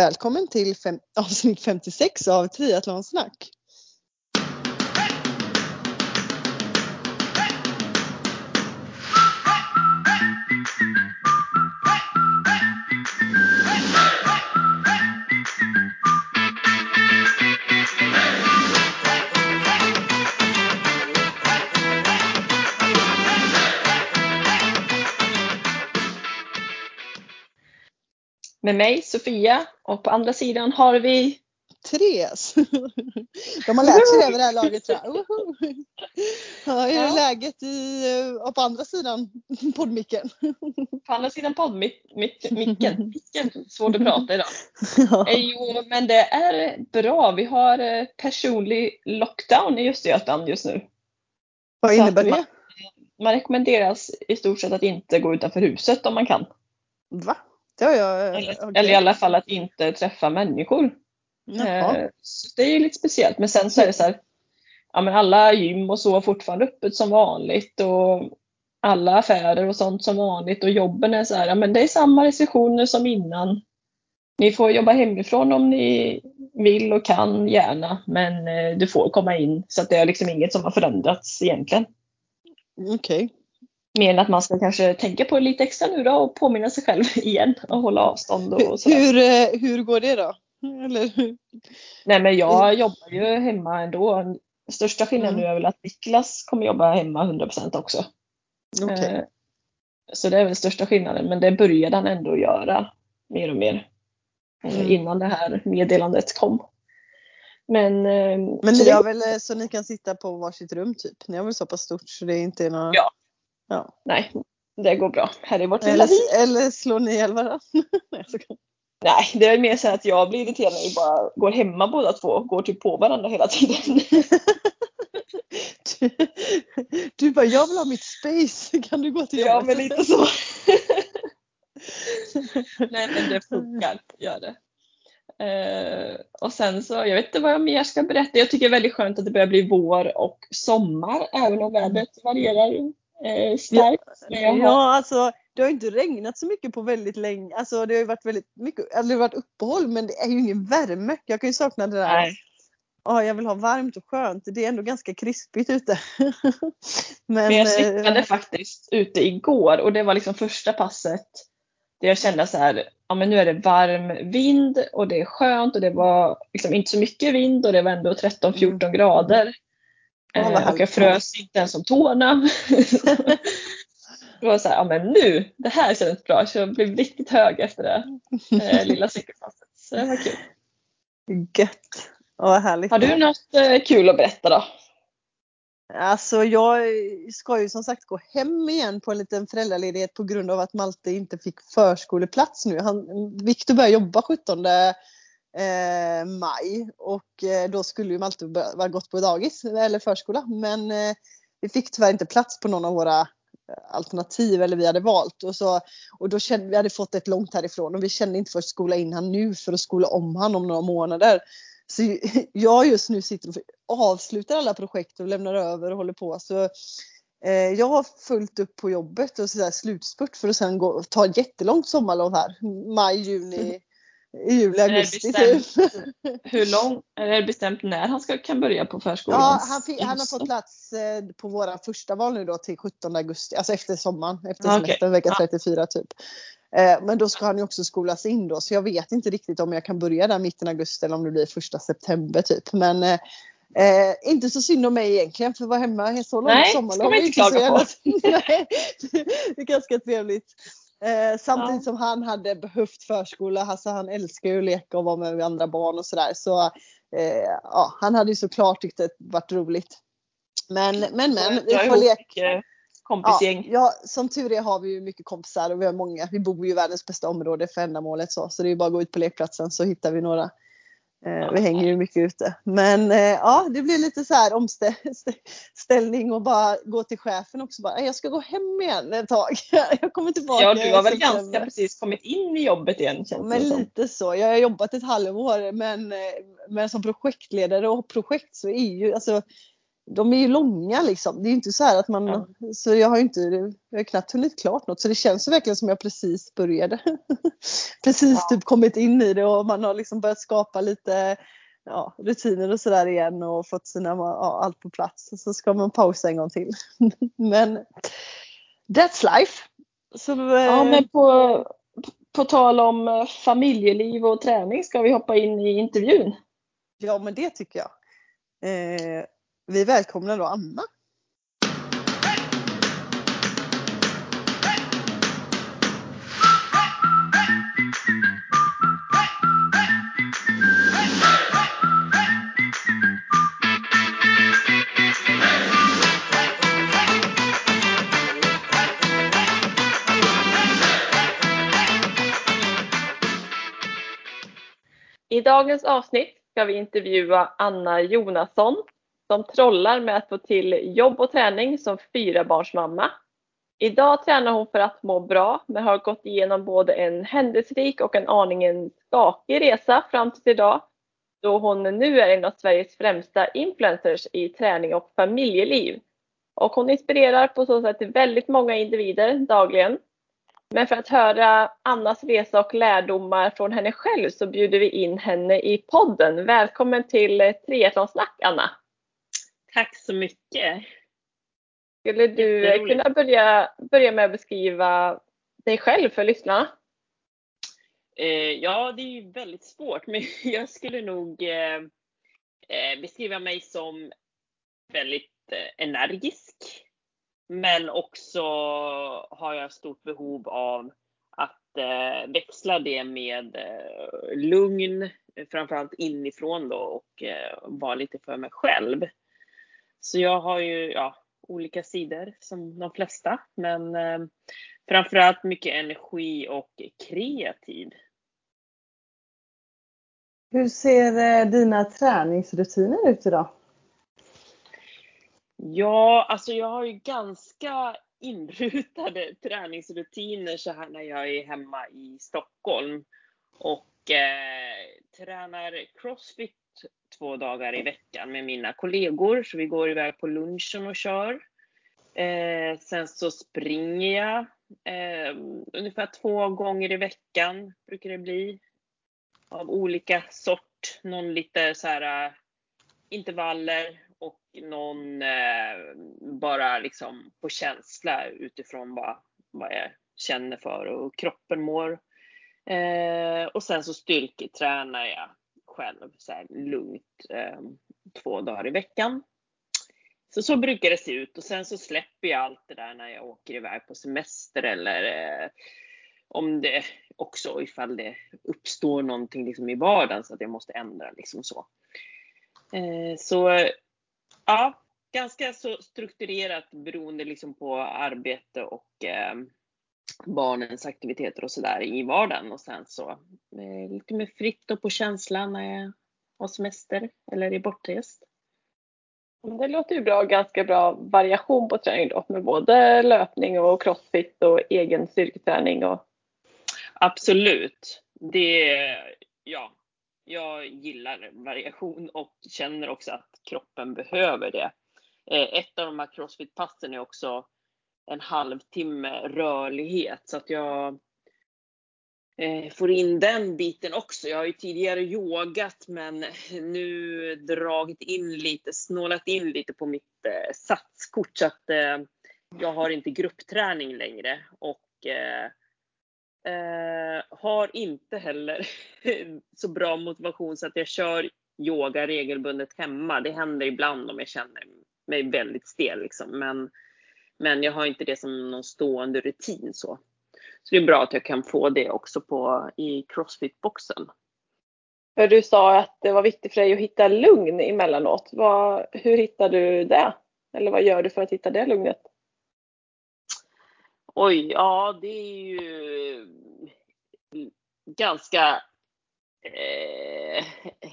Välkommen till fem, avsnitt 56 av Triathlonsnack. Med mig Sofia och på andra sidan har vi Therese. De har lärt sig det vid det här laget tror jag. Ja, hur är ja. läget i, och på andra sidan poddmicken? På andra sidan poddmicken. Svårt att prata idag. Ja. Eh, jo, men det är bra. Vi har eh, personlig lockdown i Östergötland just nu. Vad innebär det? Man, man rekommenderas i stort sett att inte gå utanför huset om man kan. Va? Ja, ja, eller, okay. eller i alla fall att inte träffa människor. Eh, det är ju lite speciellt. Men sen så är det så här, ja men alla gym och så har fortfarande öppet som vanligt och alla affärer och sånt som vanligt och jobben är så här, ja men det är samma restriktioner som innan. Ni får jobba hemifrån om ni vill och kan gärna men eh, du får komma in så att det är liksom inget som har förändrats egentligen. Okej. Okay. Mer än att man ska kanske tänka på det lite extra nu då och påminna sig själv igen och hålla avstånd och sådär. Hur, eh, hur går det då? Eller? Nej men jag jobbar ju hemma ändå. Största skillnaden mm. nu är väl att Niklas kommer jobba hemma 100% också. Okay. Eh, så det är väl största skillnaden men det började han ändå göra mer och mer. Eh, mm. Innan det här meddelandet kom. Men, men ni har väl så ni kan sitta på varsitt rum typ? Ni har väl så pass stort så det är inte några... Ja, Ja. Nej, det går bra. Här är vårt lilla eller, eller slår ni ihjäl varandra? Nej, det är mer så att jag blir irriterad när vi bara går hemma båda två och går typ på varandra hela tiden. du, du bara, jag vill ha mitt space, kan du gå till jobbet? Ja, men lite så. Nej, men det funkar, gör det. Uh, och sen så, jag vet inte vad jag mer ska berätta. Jag tycker det är väldigt skönt att det börjar bli vår och sommar, även om vädret varierar eh, starkt. Ja, ja, alltså det har inte regnat så mycket på väldigt länge. Alltså det har ju varit väldigt mycket, eller det har varit uppehåll men det är ju ingen värme. Jag kan ju sakna det där. Nej. Ja, jag vill ha varmt och skönt. Det är ändå ganska krispigt ute. men, men jag cyklade äh, faktiskt ute igår och det var liksom första passet där jag kände så här, ja men nu är det varm vind och det är skönt och det var liksom inte så mycket vind och det var ändå 13-14 mm. grader. Eh, och jag frös inte ens om tårna. det var så här, ja men nu, det här kändes bra. Så jag blev riktigt hög efter det eh, lilla cykelpasset. Så det var kul. Gött. Vad härligt. Har du något eh, kul att berätta då? Alltså jag ska ju som sagt gå hem igen på en liten föräldraledighet på grund av att Malte inte fick förskoleplats nu. Han, Viktor börjar jobba 17 eh, maj. Och eh, då skulle ju Malte vara gått på dagis eller förskola. Men eh, vi fick tyvärr inte plats på någon av våra eh, alternativ eller vi hade valt. Och, så, och då kände vi hade fått ett långt härifrån. Och vi kände inte för att skola in han nu för att skola om han om några månader. Så jag just nu sitter och avslutar alla projekt och lämnar över och håller på. Så eh, jag har fullt upp på jobbet och så slutspurt för att sen gå, ta ett jättelångt sommarlov här. Maj, juni, mm i juli, augusti. Typ. Hur lång, är det bestämt när han ska, kan börja på förskolan? Ja, han, fick, han har fått plats eh, på våra första val nu då till 17 augusti, alltså efter sommaren, efter okay. semestern, vecka 34 typ. Eh, men då ska han ju också skolas in då så jag vet inte riktigt om jag kan börja där mitten augusti eller om det blir första september typ. Men eh, Eh, inte så synd om mig egentligen för att vara hemma så långt sommarlov. Nej, det ska man inte klaga på. Nej, det är ganska trevligt. Eh, samtidigt ja. som han hade behövt förskola. Alltså, han älskar ju att leka och vara med andra barn och sådär. Så, eh, ja, han hade ju såklart tyckt det varit roligt. Men men men. Vi får leka. Kompisgäng. Ja, ja, som tur är har vi ju mycket kompisar och vi har många. Vi bor ju i världens bästa område för ändamålet så. Så det är bara att gå ut på lekplatsen så hittar vi några vi hänger ju mycket ute. Men eh, ja, det blir lite så här omställning och bara gå till chefen också. Bara, jag ska gå hem igen ett tag. Jag kommer tillbaka. Ja, du har väl ganska precis kommit in i jobbet igen. Känns men lite så. Jag har jobbat ett halvår men, eh, men som projektledare och projekt så är ju alltså de är ju långa liksom. Det är ju inte så här att man, ja. så jag har ju inte, jag har knappt hunnit klart något så det känns verkligen som jag precis började. precis ja. typ kommit in i det och man har liksom börjat skapa lite ja, rutiner och sådär igen och fått sina, ja, allt på plats. Så ska man pausa en gång till. men that's life. Så, ja men på, på tal om eh, familjeliv och träning ska vi hoppa in i intervjun. Ja men det tycker jag. Eh, vi välkomnar då Anna. I dagens avsnitt ska vi intervjua Anna Jonasson som trollar med att få till jobb och träning som fyrabarnsmamma. Idag tränar hon för att må bra men har gått igenom både en händelserik och en aningen skakig resa fram till idag då hon nu är en av Sveriges främsta influencers i träning och familjeliv. Och hon inspirerar på så sätt väldigt många individer dagligen men för att höra Annas resa och lärdomar från henne själv så bjuder vi in henne i podden. Välkommen till Triathlonsnack Anna! Tack så mycket! Skulle du kunna börja, börja med att beskriva dig själv för lyssnarna? Eh, ja, det är ju väldigt svårt, men jag skulle nog eh, eh beskriva mig som väldigt eh, energisk. Men också har jag stort behov av att eh, växla det med eh, lugn, framförallt inifrån då och vara lite för mig själv. Så jag har ju ja, olika sidor som de flesta, men eh, framförallt mycket energi och kreativ. Hur ser eh, dina träningsrutiner ut idag? Ja, alltså jag har ju ganska inrutade träningsrutiner så här när jag är hemma i Stockholm. Och eh, tränar crossfit två dagar i veckan med mina kollegor. Så vi går iväg på lunchen och kör. Eh, sen så springer jag eh, ungefär två gånger i veckan brukar det bli. Av olika sort. Någon lite så här eh, intervaller och någon eh, bara liksom på känsla utifrån vad, vad jag känner för och kroppen mår. Eh, och sen så styrketränar jag själv så här lugnt eh, två dagar i veckan. Så så brukar det se ut och sen så släpper jag allt det där när jag åker iväg på semester eller eh, om det också ifall det uppstår någonting liksom i vardagen så att jag måste ändra liksom så. Eh, så ja, ganska så strukturerat beroende liksom på arbete och eh, barnens aktiviteter och sådär i vardagen och sen så eh, lite mer fritt och på känslan när jag har semester eller är bortrest. Det låter ju bra, ganska bra variation på träning då med både löpning och crossfit och egen styrketräning. Och... Absolut. Det, ja, jag gillar variation och känner också att kroppen behöver det. Eh, ett av de här crossfit-passen är också en halvtimme rörlighet så att jag eh, får in den biten också. Jag har ju tidigare yogat men nu dragit in lite, snålat in lite på mitt eh, satskort så att eh, jag har inte gruppträning längre och Eh, eh har inte heller så bra motivation så att jag kör yoga regelbundet hemma. Det händer ibland om jag känner mig väldigt stel liksom. Men, men jag har inte det som någon stående rutin så. Så det är bra att jag kan få det också på, i crossfit-boxen. För du sa att det var viktigt för dig att hitta lugn emellanåt. Vad, hur hittar du det? Eller vad gör du för att hitta det lugnet? Oj, ja det är ju ganska eh,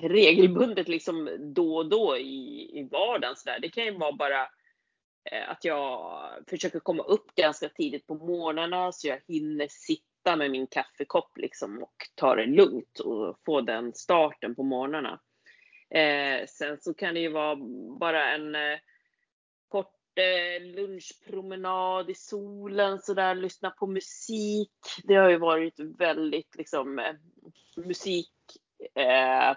regelbundet liksom då och då i, i vardagen. Så där. Det kan ju vara bara Eh, att jag försöker komma upp ganska tidigt på morgnarna så jag hinner sitta med min kaffekopp liksom och ta det lugnt och få den starten på morgnarna. Eh, sen så kan det ju vara bara en eh, eh, lunchpromenad i solen sådär, lyssna på musik. Det har ju varit väldigt liksom eh, musik eh,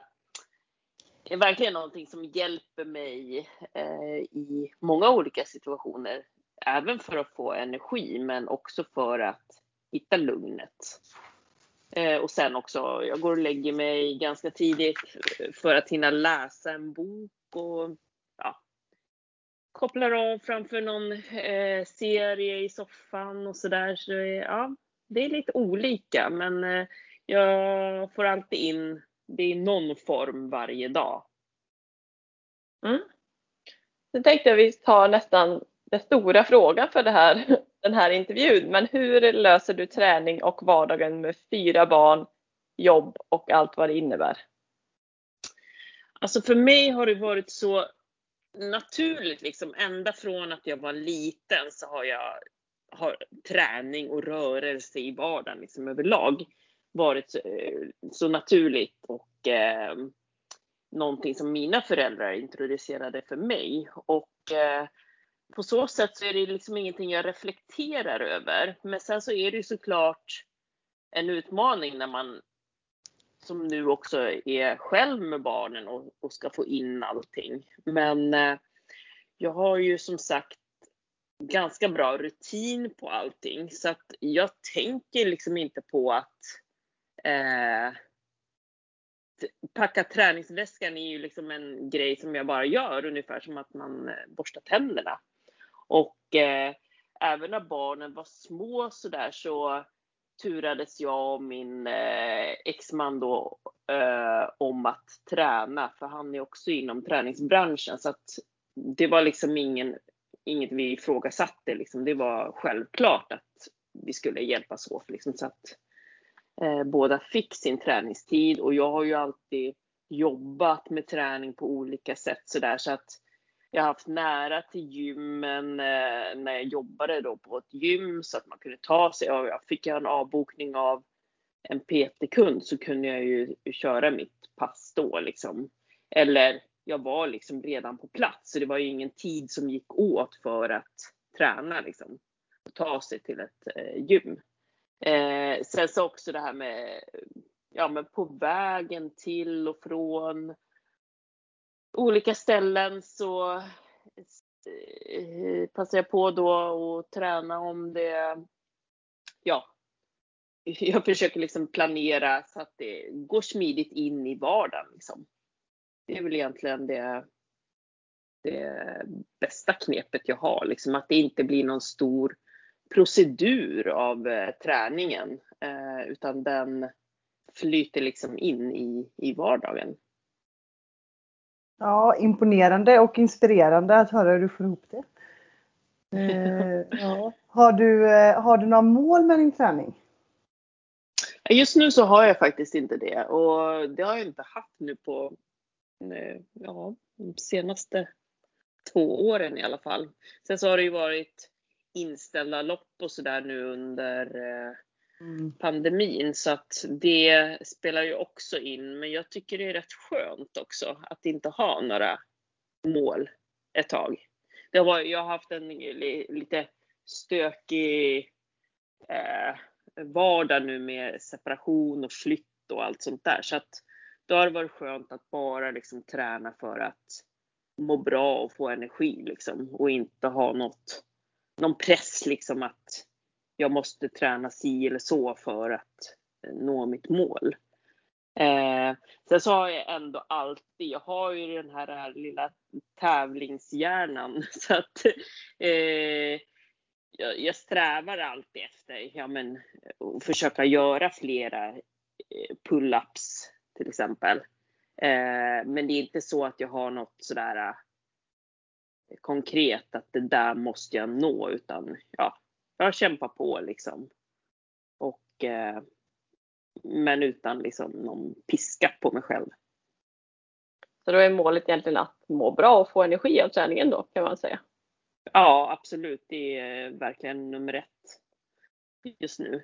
är verkligen någonting som hjälper mig eh, i många olika situationer. Även för att få energi men också för att hitta lugnet. Eh, och sen också, jag går och lägger mig ganska tidigt eh, för att hinna läsa en bok och ja, kopplar av framför någon eh, serie i soffan och sådär. Så, ja, det är lite olika men eh, jag får alltid in det i någon form varje dag. Mm. Så tänkte jag vi tar nästan den stora frågan för här, den här intervjun. Men hur löser du träning och vardagen med fyra barn, jobb och allt vad det innebär? Alltså för mig har det varit så naturligt liksom. Ända från att jag var liten så har jag har träning och rörelse i vardagen liksom överlag varit så, så naturligt och eh, någonting som mina föräldrar introducerade för mig. Och eh, på så sätt så är det liksom ingenting jag reflekterar över. Men sen så är det ju såklart en utmaning när man som nu också är själv med barnen och, och ska få in allting. Men eh, jag har ju som sagt ganska bra rutin på allting så att jag tänker liksom inte på att eh, packa träningsväskan är ju liksom en grej som jag bara gör ungefär som att man eh, borstar tänderna. Och eh, även när barnen var små så där så turades jag och min eh, exman då eh, om att träna för han är också inom träningsbranschen så att det var liksom ingen, inget vi ifrågasatte liksom. Det var självklart att vi skulle hjälpas åt liksom så att eh, Eh, båda fick sin träningstid och jag har ju alltid jobbat med träning på olika sätt så där så att jag har haft nära till gymmen eh, när jag jobbade då på ett gym så att man kunde ta sig. Och jag fick jag en avbokning av en PT-kund så kunde jag ju köra mitt pass då liksom. Eller jag var liksom redan på plats så det var ju ingen tid som gick åt för att träna liksom. Och ta sig till ett eh, gym. Eh, sen så också det här med, ja men på vägen till och från olika ställen så eh, passar jag på då att träna om det, ja, jag försöker liksom planera så att det går smidigt in i vardagen. Liksom. Det är väl egentligen det, det bästa knepet jag har, liksom att det inte blir någon stor procedur av eh, träningen eh, utan den flyter liksom in i, i vardagen. Ja, imponerande och inspirerande att höra hur du får ihop det. Eh, ja. har, du, har du några mål med din träning? Just nu så har jag faktiskt inte det och det har jag inte haft nu på ja, de senaste två åren i alla fall. Sen så har det ju varit inställda lopp och sådär nu under eh, mm. pandemin så att det spelar ju också in. Men jag tycker det är rätt skönt också att inte ha några mål ett tag. Det varit, jag har haft en lite stökig eh, vardag nu med separation och flytt och allt sånt där. Så att då har det varit skönt att bara liksom träna för att må bra och få energi liksom och inte ha något någon press liksom att jag måste träna si eller så för att eh, nå mitt mål. Eh, sen så har jag ändå alltid, jag har ju den här lilla tävlingshjärnan så att eh, jag, jag, strävar alltid efter, ja men, att försöka göra flera eh, pull-ups till exempel. Eh, men det är inte så att jag har något sådär konkret att det där måste jag nå utan ja, jag kämpar på liksom. Och, eh, men utan liksom någon piska på mig själv. Så då är målet egentligen att må bra och få energi av träningen då kan man säga? Ja absolut, det är verkligen nummer ett just nu.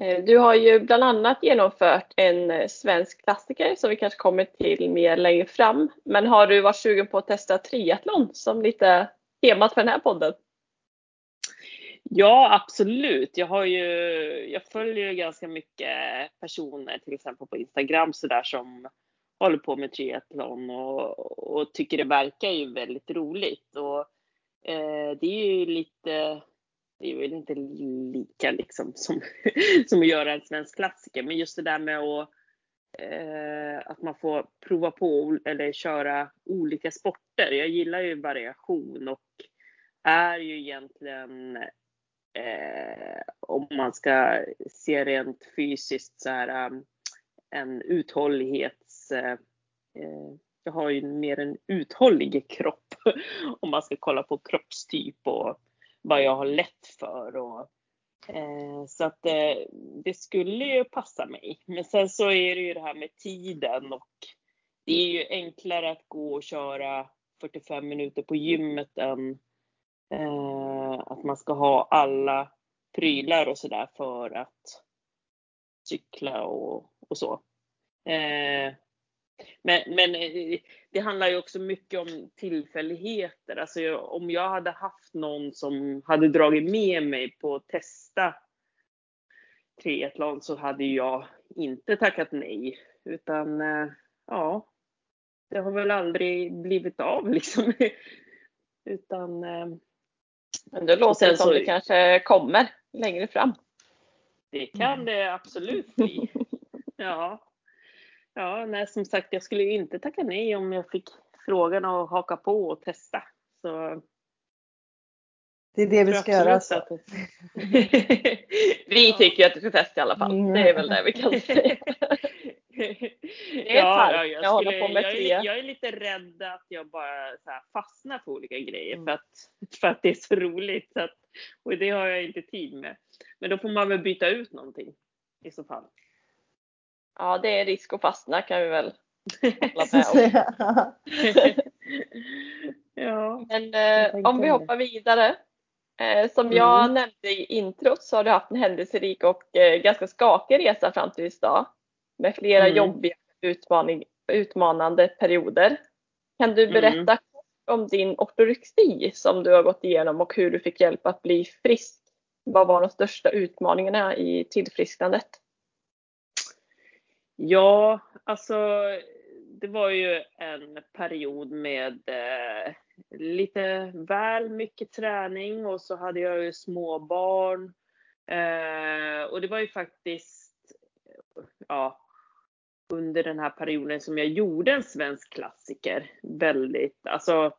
Eh, du har ju bland annat genomfört en eh, svensk klassiker som vi kanske kommer till mer längre fram. Men har du varit sugen på att testa triathlon som lite temat för den här podden. Ja, absolut. Jag, har ju, jag följer ganska mycket personer, till exempel på Instagram, så där, som håller på med triathlon och, och tycker det verkar ju väldigt roligt. Och, eh, det är ju lite, det är väl inte lika liksom som, som att göra en svensk klassiker, men just det där med att eh, att man får prova på eller köra olika sporter. Jag gillar ju variation och är ju egentligen eh, om man ska se rent fysiskt så här um, en uthållighets eh, eh, jag har ju mer en uthållig kropp om man ska kolla på kroppstyp och vad jag har lätt för och Eh, så att eh, det skulle ju passa mig. Men sen så är det ju det här med tiden och det är ju enklare att gå och köra 45 minuter på gymmet än eh, att man ska ha alla prylar och sådär för att cykla och, och så. Eh, men, men det handlar ju också mycket om tillfälligheter. Alltså om jag hade haft någon som hade dragit med mig på att testa triathlon så hade jag inte tackat nej. Utan ja, det har väl aldrig blivit av liksom. Utan... Men det låter som så, det kanske kommer längre fram. Det kan det absolut bli. Ja. Ja, nej, som sagt, jag skulle inte tacka nej om jag fick frågan att haka på och testa. Så det är det vi ska göra. Så. Att... vi tycker att du ska testa i alla fall. Mm. Det är väl det vi kan säga. det är ja, ja, jag, jag, skulle, på med jag, är, jag är lite rädd att jag bara så här, fastnar på olika grejer mm. för, att, för att det är så roligt. Så att, och det har jag inte tid med. Men då får man väl byta ut någonting i så fall. Ja, det är risk att fastna kan vi väl hålla med om. ja, Men eh, om vi hoppar vidare. Eh, som jag mm. nämnde i introt så har du haft en händelserik och eh, ganska skakig resa fram till idag. Med flera mm. jobbiga utmaning, utmanande perioder. Kan du berätta mm. om din ortorexi som du har gått igenom och hur du fick hjälp att bli frisk? Vad var de största utmaningarna i tillfrisknandet? Ja, alltså det var ju en period med eh, lite väl mycket träning och så hade jag ju småbarn. Eh, och det var ju faktiskt, ja, under den här perioden som jag gjorde en svensk klassiker. Väldigt, alltså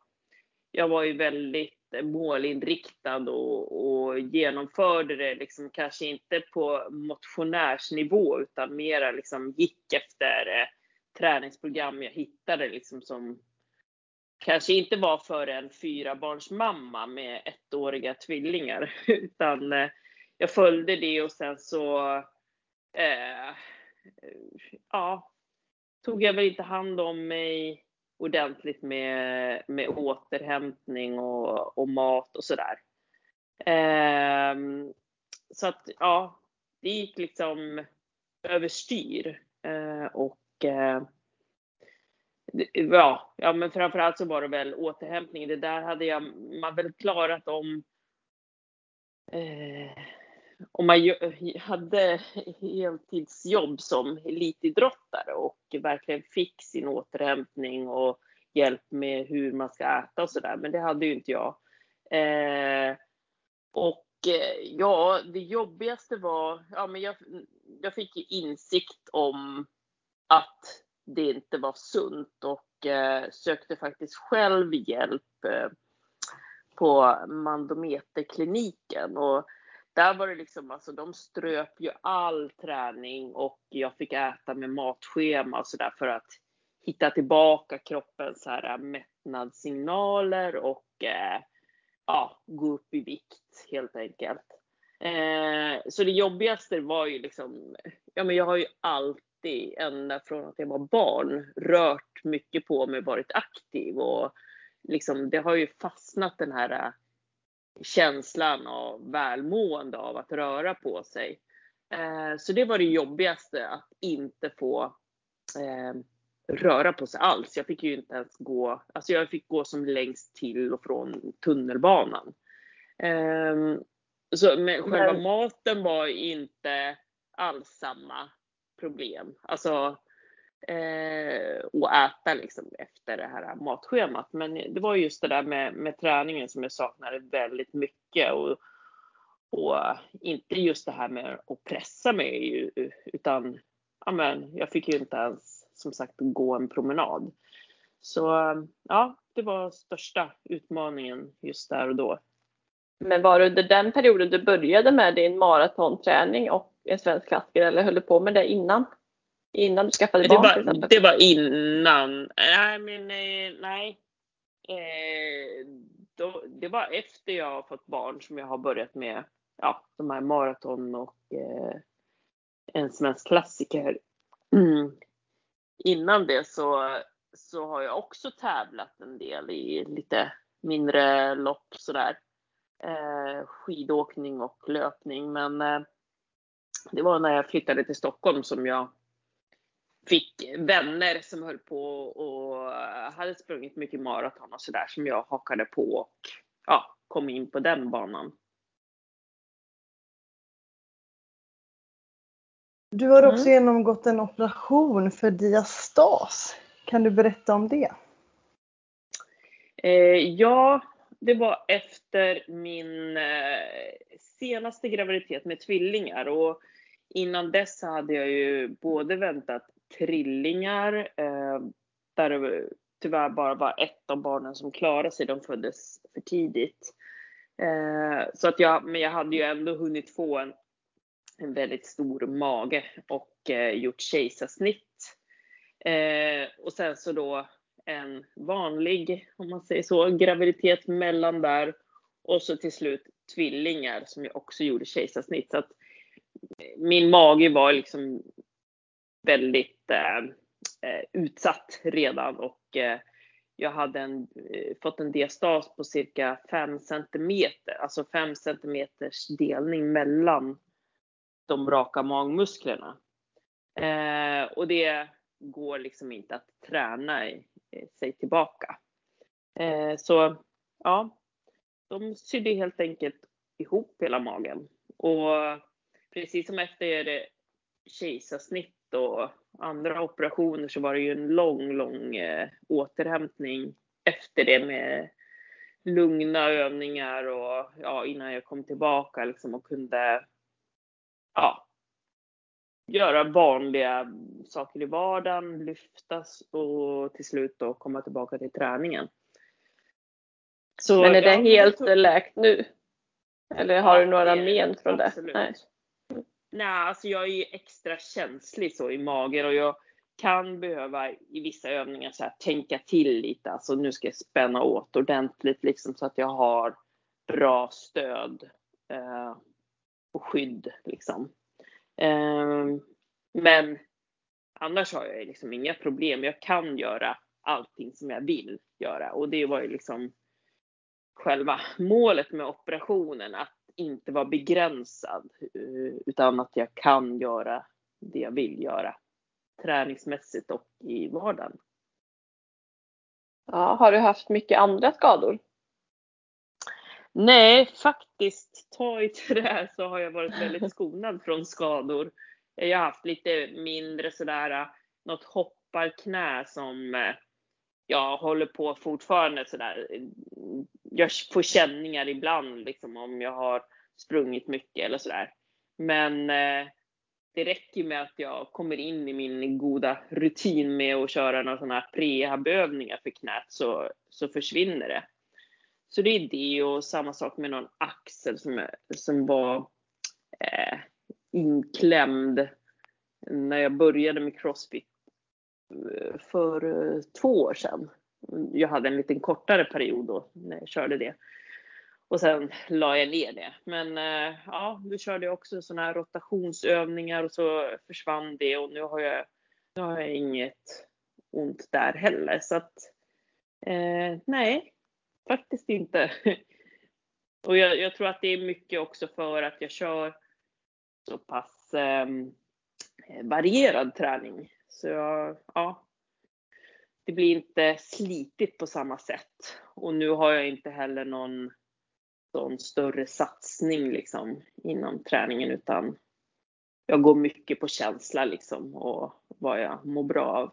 jag var ju väldigt målinriktad och, och genomförde det liksom kanske inte på motionärsnivå utan mera liksom gick efter eh, träningsprogram jag hittade liksom som kanske inte var för en fyrabarnsmamma med ettåriga tvillingar utan eh, jag följde det och sen så eh, ja, tog jag väl inte hand om mig ordentligt med, med återhämtning och, och mat och sådär. Eh, så att ja, det gick liksom överstyr. Eh, och eh, ja, ja, men framförallt så var det väl återhämtning. Det där hade jag, man väl klarat om eh, om man hade heltidsjobb som elitidrottare och verkligen fick sin återhämtning och hjälp med hur man ska äta och sådär. Men det hade ju inte jag. Eh, och eh, ja, det jobbigaste var, ja men jag, jag fick ju insikt om att det inte var sunt och eh, sökte faktiskt själv hjälp eh, på Mandometerkliniken. Och där var det liksom, alltså de ströp ju all träning och jag fick äta med matschema och sådär för att hitta tillbaka kroppens här äh, mättnadssignaler och eh, ja, gå upp i vikt helt enkelt. Eh, så det jobbigaste var ju liksom, ja men jag har ju alltid ända från att jag var barn rört mycket på mig, varit aktiv och liksom det har ju fastnat den här äh, känslan av välmående av att röra på sig. Eh, så det var det jobbigaste, att inte få eh, röra på sig alls. Jag fick ju inte ens gå, alltså jag fick gå som längst till och från tunnelbanan. Um, så, men själva maten var inte alls samma problem. Alltså eh, och äta liksom efter det här matschemat. Men det var just det där med, med träningen som jag saknade väldigt mycket. Och, och inte just det här med att pressa mig utan ja, men, jag fick ju inte ens som sagt gå en promenad. Så ja, det var största utmaningen just där och då. Men var det under den perioden du började med din maratonträning och en svensk klassiker eller höll du på med det innan? Innan du skaffade barn det var, Det var innan. Nej, men nej. Eh, då, det var efter jag har fått barn som jag har börjat med ja, de här maraton och eh, en svensk klassiker. Mm. Innan det så, så har jag också tävlat en del i lite mindre lopp sådär. Eh, skidåkning och löpning. Men eh, det var när jag flyttade till Stockholm som jag fick vänner som höll på och hade sprungit mycket maraton och sådär som jag hakade på och ja, kom in på den banan. Du har också mm. genomgått en operation för diastas. Kan du berätta om det? Eh, ja, det var efter min eh, senaste graviditet med tvillingar och innan dess hade jag ju både väntat trillingar eh, där det tyvärr bara var ett av barnen som klarade sig. De föddes för tidigt. Eh, så att jag, men jag hade ju ändå hunnit få en, en väldigt stor mage och eh, gjort kejsarsnitt. Eh, och sen så då en vanlig, om man säger så, graviditet mellan där och så till slut tvillingar som jag också gjorde kejsarsnitt. Så att min mage var liksom väldigt Eh, utsatt redan och eh, jag hade en, eh, fått en diastas på cirka 5 centimeter, alltså 5 centimeters delning mellan de raka magmusklerna. Eh, och det går liksom inte att träna i, eh, sig tillbaka. Eh, så ja, de sydde helt enkelt ihop hela magen. Och precis som efter kejsarsnitt och andra operationer så var det ju en lång, lång eh, återhämtning efter det med lugna övningar och ja, innan jag kom tillbaka liksom och kunde ja, göra vanliga saker i vardagen, lyftas och till slut då komma tillbaka till träningen. Så, Men är det ja, helt tog... läkt nu? Eller har ja, du några men från det? Absolut. Nej. Nej, alltså jag är ju extra känslig så i magen och jag kan behöva i vissa övningar så här, tänka till lite. Alltså nu ska jag spänna åt ordentligt liksom så att jag har bra stöd eh, och skydd liksom. Eh, men annars har jag liksom inga problem. Jag kan göra allting som jag vill göra och det var ju liksom själva målet med operationen att inte vara begränsad eh, utan att jag kan göra det jag vill göra träningsmässigt och i vardagen. Ja, har du haft mycket andra skador? Nej, faktiskt, ta i trä så har jag varit väldigt skonad från skador. Jag har haft lite mindre sådär, något hopparknä som eh, jag håller på fortfarande sådär. Jag får känningar ibland liksom om jag har sprungit mycket eller sådär. Men eh, det räcker med att jag kommer in i min goda rutin med att köra några sådana här prehabövningar för knät så, så försvinner det. Så det är det och samma sak med någon axel som, som var eh, inklämd när jag började med crossfit eh, för eh, två år sedan. Jag hade en liten kortare period då när jag körde det. Och sen la jag ner det. Men eh, ja, nu körde jag också sådana här rotationsövningar och så försvann det och nu har jag, nu har jag inget ont där heller. Så att eh, nej, faktiskt inte. Och jag, jag, tror att det är mycket också för att jag kör så pass eh, varierad träning. Så jag, ja, det blir inte slitigt på samma sätt. Och nu har jag inte heller någon sån större satsning liksom inom träningen utan jag går mycket på känsla liksom och vad jag mår bra av.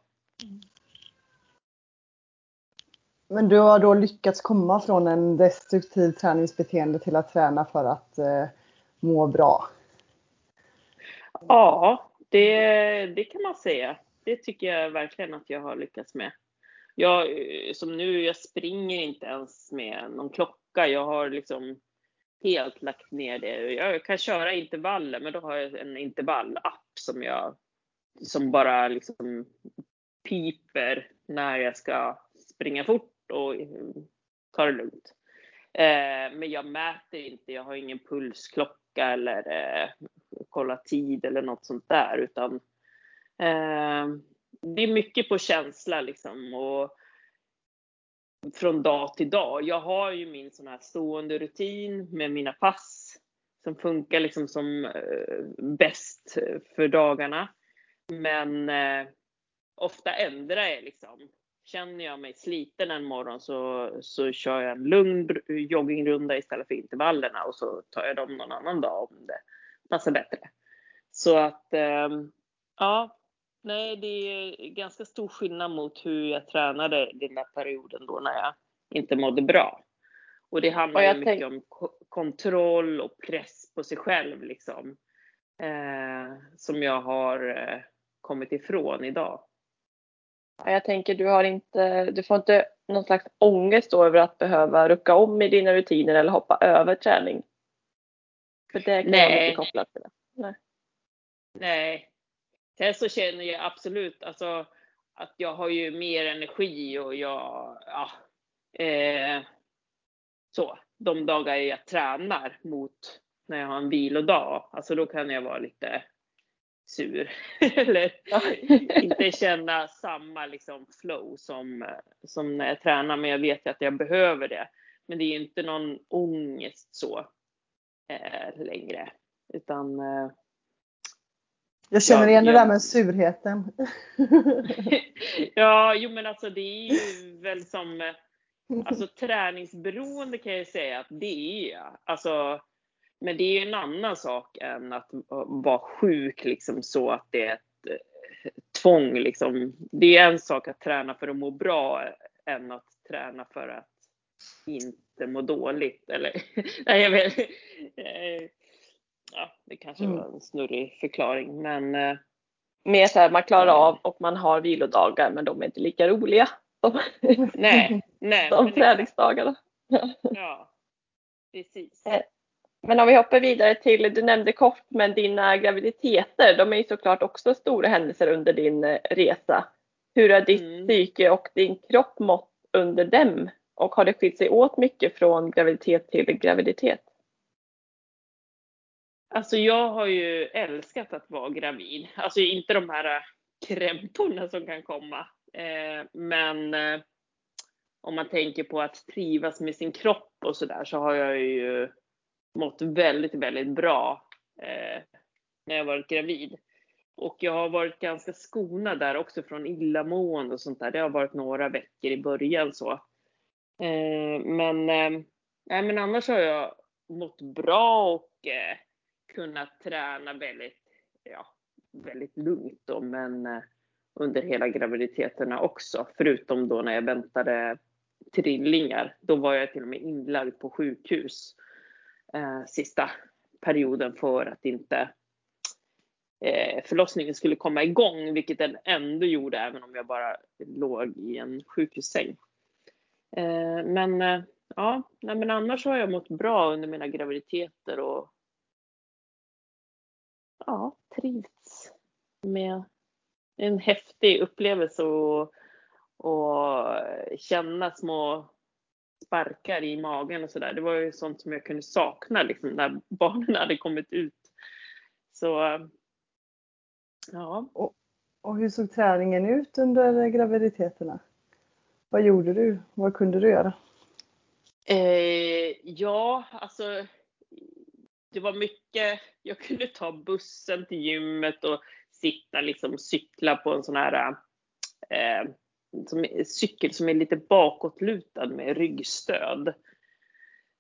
Men du har då lyckats komma från en destruktiv träningsbeteende till att träna för att eh, må bra? Ja, det, det kan man säga. Det tycker jag verkligen att jag har lyckats med. Jag, eh, som nu, jag springer inte ens med någon klocka. Jag har liksom helt lagt ner det. Jag kan köra intervaller, men då har jag en intervallapp som jag som bara liksom piper när jag ska springa fort och eh, ta det lugnt. Eh, men jag mäter inte, jag har ingen pulsklocka eller eh, kolla tid eller något sånt där utan Ehm, det är mycket på känsla liksom och från dag till dag. Jag har ju min sån här stående rutin med mina pass som funkar liksom som eh, bäst för dagarna. Men eh, ofta ändrar jag liksom. Känner jag mig sliten en morgon så, så kör jag en lugn joggingrunda istället för intervallerna och så tar jag dem någon annan dag om det passar bättre. Så att, eh, ja, nej det är ganska stor skillnad mot hur jag tränade den där perioden då när jag inte mådde bra. Och det handlar ju mycket om kontroll och press på sig själv liksom. Eh, som jag har eh, kommit ifrån idag. Jag tänker du har inte, du får inte någon slags ångest då över att behöva rucka om i dina rutiner eller hoppa över träning? För det kan Nej. vara mycket kopplat till det. Nej. Nej. Sen så känner jag absolut alltså att jag har ju mer energi och jag, ja, eh, så. De dagar jag tränar mot när jag har en vilodag, alltså då kan jag vara lite sur. Eller inte känna samma liksom flow som, som när jag tränar, men jag vet att jag behöver det. Men det är inte någon ångest så eh, längre. Utan eh, jag känner igen jag, det där med surheten. ja, jo men alltså det är ju väl som Alltså träningsberoende kan jag säga att det är Alltså men det är ju en annan sak än att vara sjuk liksom så att det är ett eh, tvång liksom. Det är en sak att träna för att må bra än att träna för att inte må dåligt. Eller, nej, jag vet. Eh, ja, det kanske mm. var en snurrig förklaring, men. Eh, Mer så här, man klarar av och man har vilodagar, men de är inte lika roliga. Som, nej, nej. Som träningsdagarna. Ja, precis. Men om vi hoppar vidare till, du nämnde kort, men dina graviditeter, de är ju såklart också stora händelser under din eh, resa. Hur har ditt mm. psyke och din kropp mått under dem? Och har det skilt sig åt mycket från graviditet till graviditet? Alltså jag har ju älskat att vara gravid. Alltså inte de här äh, krämporna som kan komma. Eh, men eh, om man tänker på att trivas med sin kropp och sådär så har jag ju mått väldigt, väldigt bra eh, när jag varit gravid. Och jag har varit ganska skonad där också från illamående och sånt där. Det har varit några veckor i början så. Eh, men, eh, nej, men annars har jag mått bra och eh, kunna träna väldigt, ja, väldigt lugnt då, men eh, under hela graviditeterna också. Förutom då när jag väntade trillingar. Då var jag till och med inlagd på sjukhus eh, sista perioden för att inte eh, förlossningen skulle komma igång, vilket den ändå gjorde även om jag bara låg i en sjukhussäng. Eh, men eh, ja, nej, men annars har jag mått bra under mina graviditeter och ja, trivts med en häftig upplevelse och, och känna små sparkar i magen och sådär. Det var ju sånt som jag kunde sakna liksom när barnen hade kommit ut. Så ja. Och, och hur såg träningen ut under graviditeterna? Vad gjorde du? Vad kunde du göra? Eh, ja, alltså det var mycket. Jag kunde ta bussen till gymmet och sitta liksom cykla på en sån här eh, som, cykel som är lite bakåtlutad med ryggstöd.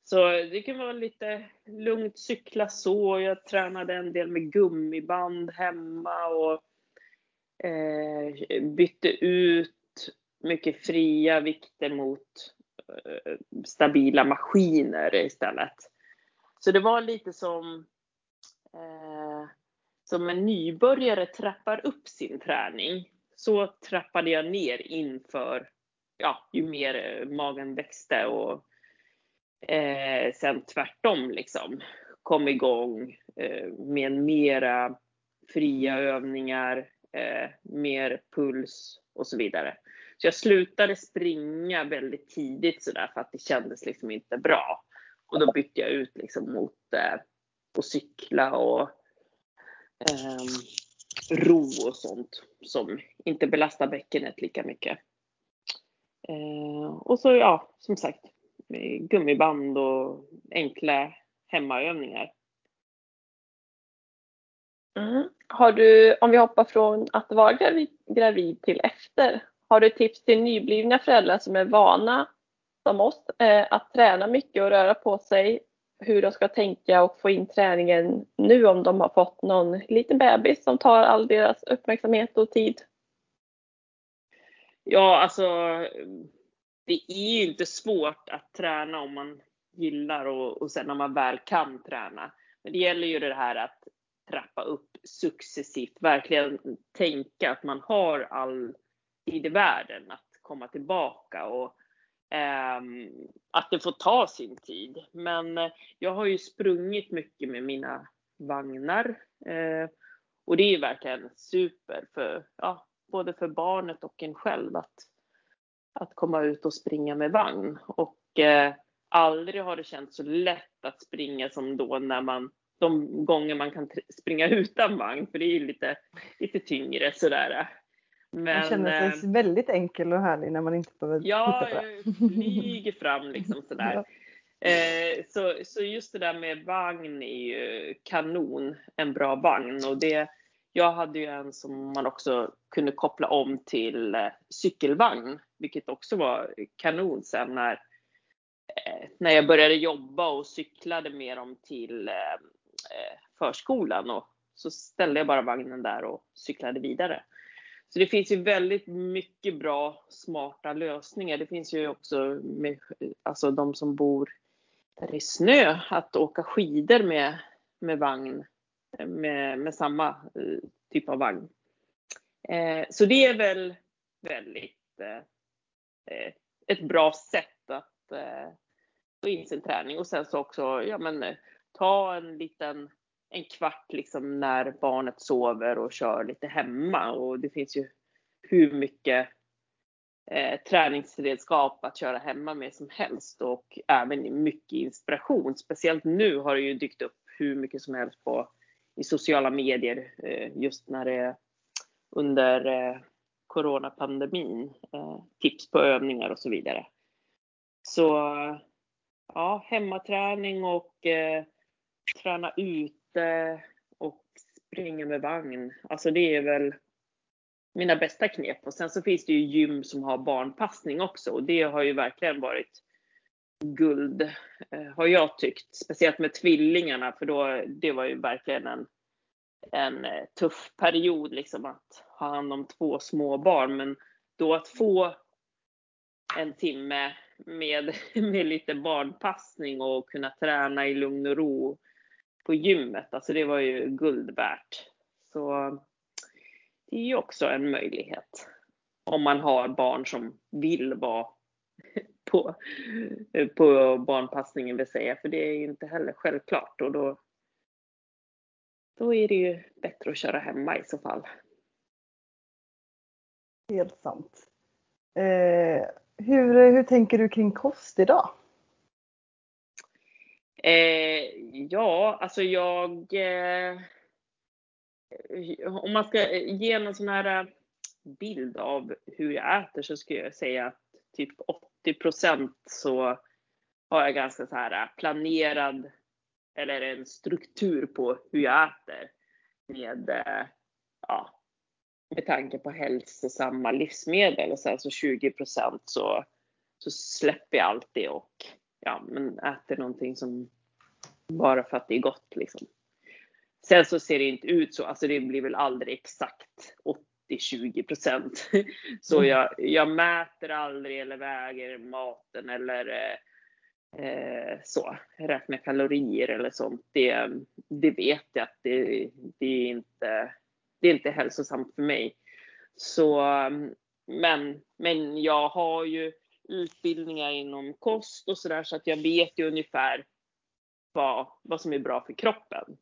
Så det kan vara lite lugnt cykla så. Jag tränade en del med gummiband hemma och eh, bytte ut mycket fria vikter mot eh, stabila maskiner istället. Så det var lite som eh, som en nybörjare trappar upp sin träning. Så trappade jag ner inför, ja, ju mer eh, magen växte och eh, sen tvärtom liksom kom igång eh, med mera fria övningar, eh, mer puls och så vidare. Så jag slutade springa väldigt tidigt sådär för att det kändes liksom inte bra. Och då bytte jag ut liksom mot eh, att cykla och eh, ro och sånt som inte belastar bäckenet lika mycket. Eh, och så ja, som sagt, gummiband och enkla hemmaövningar. Mm. Har du, om vi hoppar från att vara gravid, gravid till efter, har du tips till nyblivna föräldrar som är vana som oss eh, att träna mycket och röra på sig, hur de ska tänka och få in träningen nu om de har fått någon liten bebis som tar all deras uppmärksamhet och tid? Ja, alltså det är ju inte svårt att träna om man gillar och, och sen när man väl kan träna. Men det gäller ju det här att trappa upp successivt, verkligen tänka att man har all tid i världen att komma tillbaka och eh, Ehm, att det får ta sin tid. Men eh, jag har ju sprungit mycket med mina vagnar eh, och det är ju verkligen super för, ja, både för barnet och en själv att att komma ut och springa med vagn. Och eh, aldrig har det känts så lätt att springa som då när man de gånger man kan springa utan vagn, för det är ju lite, lite tyngre sådär. Men, man känner sig eh, väldigt enkel och härlig när man inte behöver ja, titta på det. Ja, flyger fram liksom sådär. ja. eh, så, så just det där med vagn är ju kanon, en bra vagn. Och det, jag hade ju en som man också kunde koppla om till eh, cykelvagn, vilket också var kanon sen när, eh, när jag började jobba och cyklade med dem till eh, förskolan. Och så ställde jag bara vagnen där och cyklade vidare. Så det finns ju väldigt mycket bra smarta lösningar. Det finns ju också med, alltså de som bor där det är snö, att åka skidor med, med vagn med, med samma eh, typ av vagn. Eh, så det är väl väldigt eh, ett bra sätt att eh, få in sin träning och sen så också, ja men eh, ta en liten en kvart liksom när barnet sover och kör lite hemma och det finns ju hur mycket eh, träningsredskap att köra hemma med som helst och även mycket inspiration. Speciellt nu har det ju dykt upp hur mycket som helst på i sociala medier eh, just när det är under eh, coronapandemin. Eh, tips på övningar och så vidare. Så ja, hemmaträning och eh, träna ute och springa med vagn. Alltså det är väl mina bästa knep. Och sen så finns det ju gym som har barnpassning också och det har ju verkligen varit guld, eh, har jag tyckt. Speciellt med tvillingarna, för då, det var ju verkligen en, en eh, tuff period liksom att ha hand om två små barn. Men då att få en timme med, med lite barnpassning och kunna träna i lugn och ro på gymmet, alltså det var ju guld värt. Så det är ju också en möjlighet. Om man har barn som vill vara på, på barnpassningen vill säga. För det är inte heller självklart och då, då är det ju bättre att köra hemma i så fall. Helt sant. Eh, hur, hur tänker du kring kost idag? Eh, ja, alltså jag... Eh, om man ska ge någon sån här eh, bild av hur jag äter så skulle jag säga att typ 80% så har jag ganska så här eh, planerad eller en struktur på hur jag äter. Med, eh, ja, med tanke på hälsosamma livsmedel och sen så 20 så, så släpper jag allt det och ja, men äter någonting som bara för att det är gott liksom. Sen så ser det inte ut så, alltså det blir väl aldrig exakt 80-20% Så mm. jag, jag mäter aldrig eller väger maten eller eh, eh, så, räknar kalorier eller sånt. Det, det vet jag att det, det, är inte, det är inte hälsosamt för mig. Så, men, men jag har ju utbildningar inom kost och sådär så att jag vet ju ungefär vad, vad som är bra för kroppen.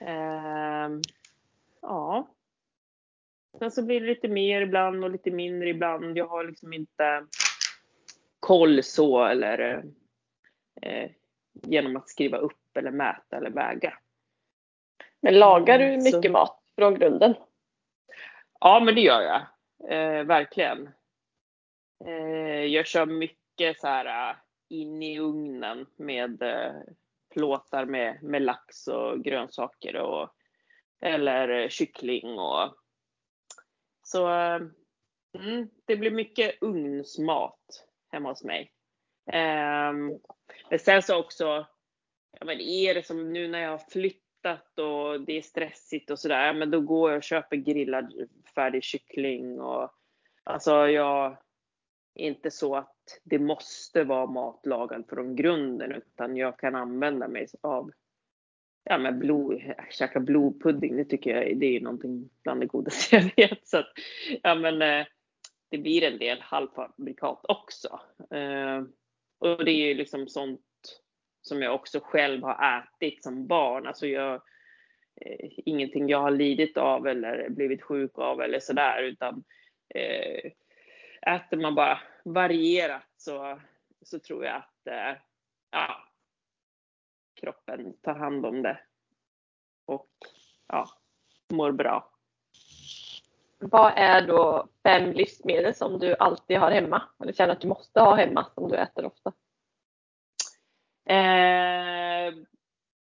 Eh, ja. Sen så blir det lite mer ibland och lite mindre ibland. Jag har liksom inte koll så eller eh, genom att skriva upp eller mäta eller väga. Men lagar du mycket så. mat från grunden? Ja, men det gör jag. Eh, verkligen. Eh, jag kör mycket så här eh, in i ugnen med eh, plåtar med, med lax och grönsaker och eller eh, kyckling och så eh, mm, det blir mycket ugnsmat hemma hos mig. Um, men sen så också, ja men är det som nu när jag har flyttat och det är stressigt och sådär, men då går jag och köper grillad färdig kyckling och alltså jag inte så att det måste vara mat lagad från grunden utan jag kan använda mig av ja, men blod, käka blodpudding. Det tycker jag det är någonting bland det godaste jag vet. Så att, ja, men, eh, det blir en del halvfabrikat också. Eh, och det är ju liksom sånt som jag också själv har ätit som barn. Alltså jag, eh, ingenting jag har lidit av eller blivit sjuk av eller sådär utan eh, äter man bara varierat så, så tror jag att eh, ja, kroppen tar hand om det och ja, mår bra. Vad är då fem livsmedel som du alltid har hemma? Eller känner att du måste ha hemma som du äter ofta? Eh,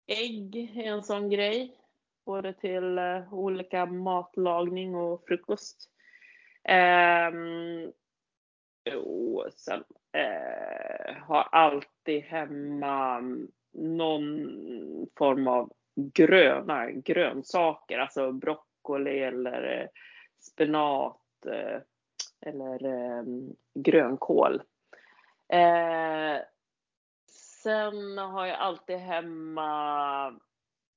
ägg är en sån grej. Både till eh, olika matlagning och frukost och Jo, sen eh, har alltid hemma någon form av gröna grönsaker, alltså broccoli eller eh, spenat eh, eller eh, grönkål. Eh, sen har jag alltid hemma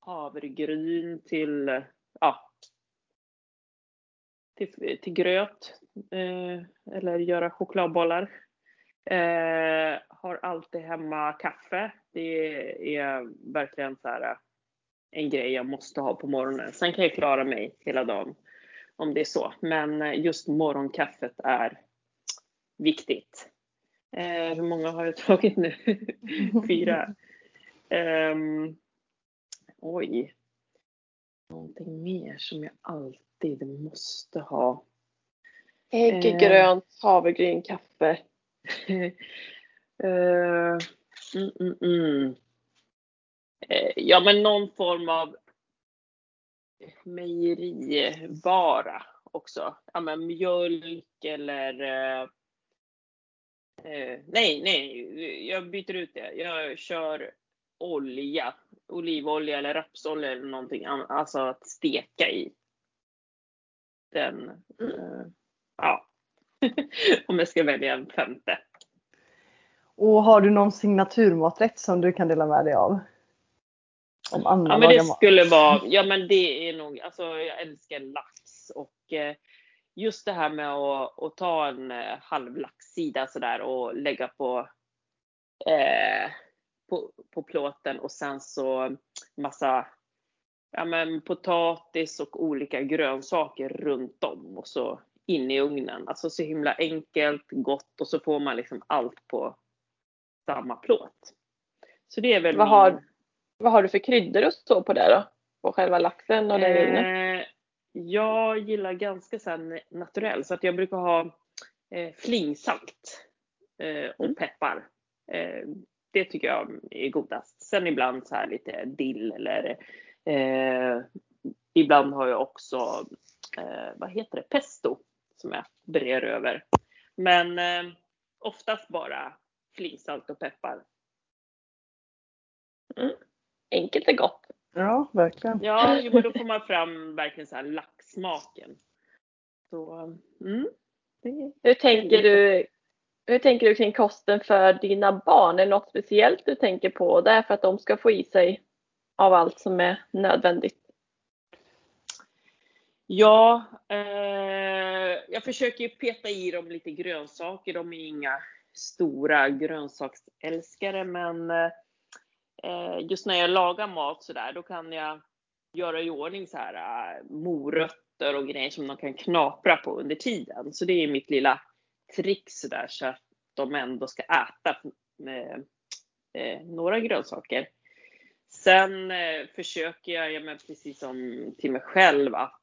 havregryn till, ja, till, till gröt eh, eller göra chokladbollar. Eh, har alltid hemma kaffe. Det är verkligen så här, eh, en grej jag måste ha på morgonen. Sen kan jag klara mig hela dagen om det är så. Men eh, just morgonkaffet är viktigt. Eh, hur många har jag tagit nu? Fyra. Um, oj. Någonting mer som jag alltid måste ha. Ägg, eh. grönt, havregryn, kaffe. uh, mm, mm, mm. Uh, ja, men någon form av mejerivara också. Ja, men mjölk eller uh, nej, nej, jag byter ut det. Jag kör olja, olivolja eller rapsolja eller någonting, alltså att steka i. Den, mm ja. Om jag ska välja en femte. Och har du någon signaturmaträtt som du kan dela med dig av? Om Anna ja men det mat. skulle vara, ja men det är nog, alltså jag älskar lax och eh, just det här med att, att ta en eh, halv laxsida sådär och lägga på, eh, på, på plåten och sen så massa ja, men potatis och olika grönsaker runt om och så in i ugnen. Alltså så himla enkelt, gott och så får man liksom allt på samma plåt. Så det är väl vad, min... har, vad har du för kryddor och så på det då? På själva laxen och den eh, Jag gillar ganska så naturell så att jag brukar ha eh, flingsalt eh, och mm. peppar. Eh, det tycker jag är godast. Sen ibland så här lite dill eller eh, ibland har jag också eh, vad heter det, pesto som jag brer över. Men eh, oftast bara flingsalt och peppar. Mm. Enkelt och gott. Ja, verkligen. Ja, men då får man fram verkligen så här laxsmaken. Så, mm, hur tänker du hur tänker du kring kosten för dina barn? Är det något speciellt du tänker på där för att de ska få i sig av allt som är nödvändigt? Ja, eh, jag försöker ju peta i dem lite grönsaker. De är inga stora grönsaksälskare men eh, just när jag lagar mat så där, då kan jag göra i ordning så här eh, morötter och grejer som de kan knapra på under tiden. Så det är mitt lilla trick så där så att de ändå ska äta med, eh, några grönsaker. Sen eh, försöker jag, ja, men precis som till mig själv, att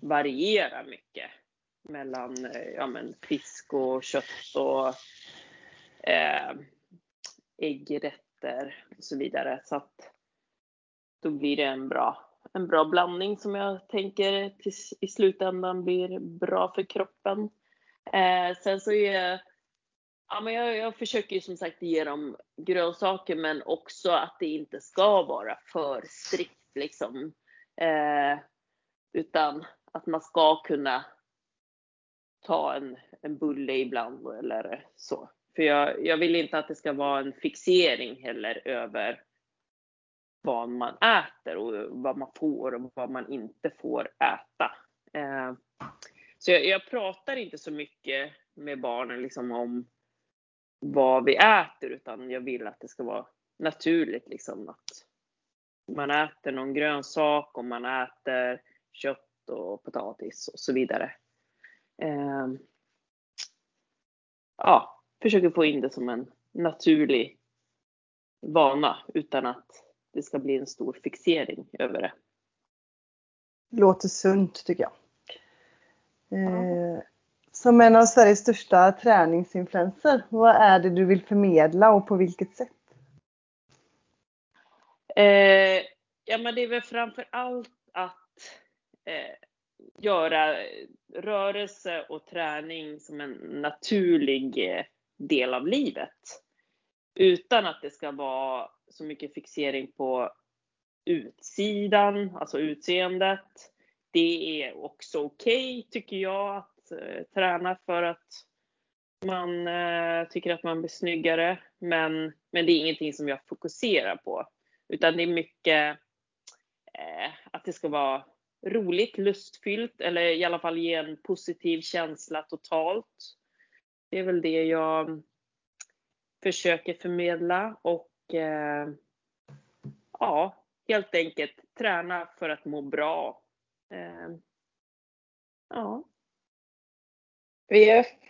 variera mycket mellan eh, ja, men fisk och kött och eh, äggrätter och så vidare. Så att då blir det en bra, en bra blandning som jag tänker till, i slutändan blir bra för kroppen. Eh, sen så är Ja, men jag, jag försöker ju som sagt ge dem grönsaker men också att det inte ska vara för strikt liksom. Eh, utan att man ska kunna ta en, en bulle ibland eller så. För jag, jag vill inte att det ska vara en fixering heller över vad man äter och vad man får och vad man inte får äta. Eh, så jag, jag, pratar inte så mycket med barnen liksom om vad vi äter utan jag vill att det ska vara naturligt liksom att man äter någon grönsak och man äter kött och potatis och så vidare. Eh, ja, försöker få in det som en naturlig vana utan att det ska bli en stor fixering över det. Låter sunt tycker jag. Eh, som en av Sveriges största träningsinfluenser, vad är det du vill förmedla och på vilket sätt? Eh, ja men det är väl framför allt att eh, göra rörelse och träning som en naturlig eh, del av livet. Utan att det ska vara så mycket fixering på utsidan, alltså utseendet. Det är också okej okay, tycker jag eh, träna för att man eh, tycker att man blir snyggare. Men, men det är ingenting som jag fokuserar på. Utan det är mycket eh, att det ska vara roligt, lustfyllt eller i alla fall ge en positiv känsla totalt. Det är väl det jag försöker förmedla och eh, ja, helt enkelt träna för att må bra. Eh, ja.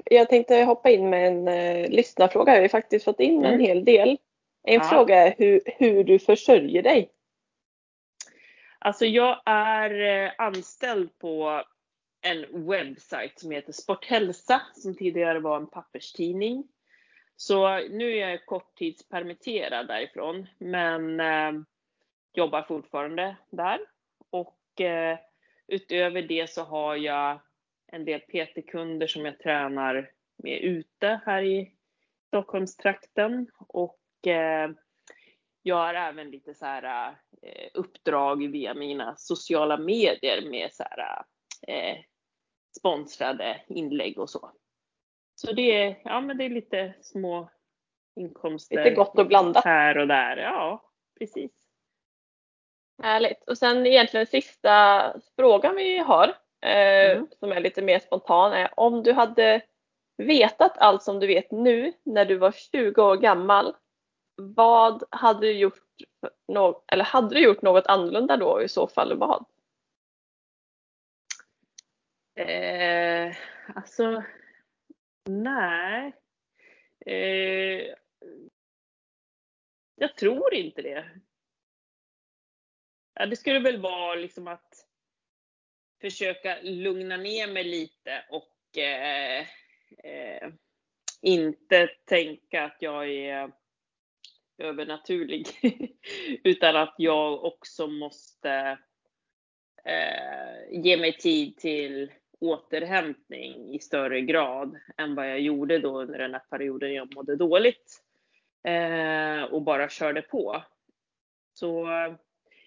Jag tänkte hoppa in med en eh, lyssnarfråga. Vi har faktiskt fått in mm. en hel del. En ja. fråga är hur, hur du försörjer dig. Alltså jag är eh, anställd på en webbsajt som heter Sporthälsa som tidigare var en papperstidning. Så nu är jag korttidspermitterad därifrån men eh, jobbar fortfarande där. Och eh, utöver det så har jag en del PT-kunder som jag tränar med ute här i Stockholmstrakten. Och eh, jag har även lite så här eh, uppdrag via mina sociala medier med så här eh, sponsrade inlägg och så. Så det är, ja men det är lite små inkomster. Lite gott och blandat. Här och där, ja precis. Härligt. Och sen egentligen sista frågan vi har Eh, mm. som är lite mer spontan är om du hade vetat allt som du vet nu när du var 20 år gammal, vad hade du gjort, eller hade du gjort något annorlunda då i så fall vad? Eh, alltså, nej. Eh, jag tror inte det. Ja, det skulle väl vara liksom att försöka lugna ner mig lite och eh, eh, inte tänka att jag är övernaturlig. Utan att jag också måste eh, ge mig tid till återhämtning i större grad än vad jag gjorde då under den här perioden jag mådde dåligt eh, och bara körde på. Så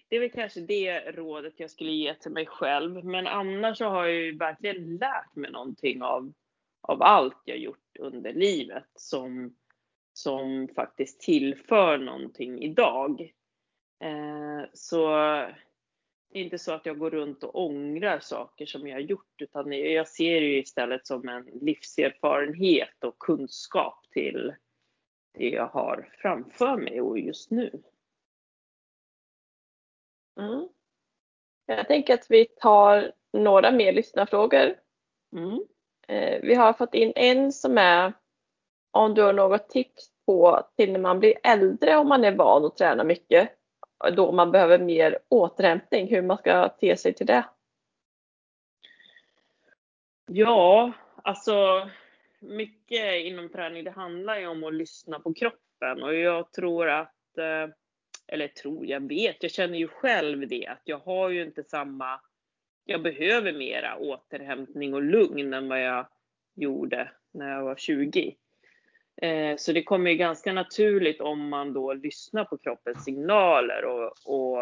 det är väl kanske det rådet jag skulle ge till mig själv. Men annars så har jag ju verkligen lärt mig någonting av, av allt jag gjort under livet som, som faktiskt tillför någonting idag. Eh, så det är inte så att jag går runt och ångrar saker som jag har gjort utan jag ser det istället som en livserfarenhet och kunskap till det jag har framför mig och just nu. Mm. Jag tänker att vi tar några mer lyssnarfrågor. Mm. Eh, vi har fått in en som är om du har något tips på till när man blir äldre om man är van att träna mycket då man behöver mer återhämtning, hur man ska te sig till det? Ja, alltså mycket inom träning det handlar ju om att lyssna på kroppen och jag tror att, eh, eller tror, jag vet, jag känner ju själv det att jag har ju inte samma, jag behöver mera återhämtning och lugn än vad jag gjorde när jag var 20. Eh, så det kommer ju ganska naturligt om man då lyssnar på kroppens signaler och, och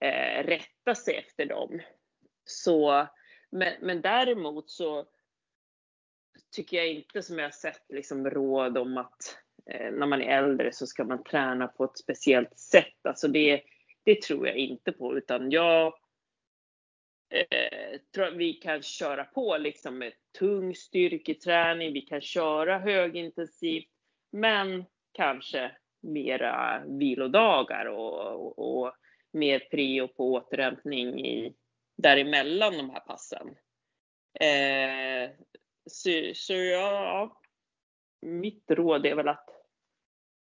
eh, rättar sig efter dem. Så, men, men däremot så tycker jag inte som jag har sett liksom råd om att eh, när man är äldre så ska man träna på ett speciellt sätt. Alltså det, det tror jag inte på utan jag eh, tror att vi kan köra på liksom med tung styrketräning, vi kan köra högintensivt, men kanske mera vilodagar och, och, och mer prio på återhämtning i, däremellan de här passen. Eh, så, så ja, mitt råd är väl att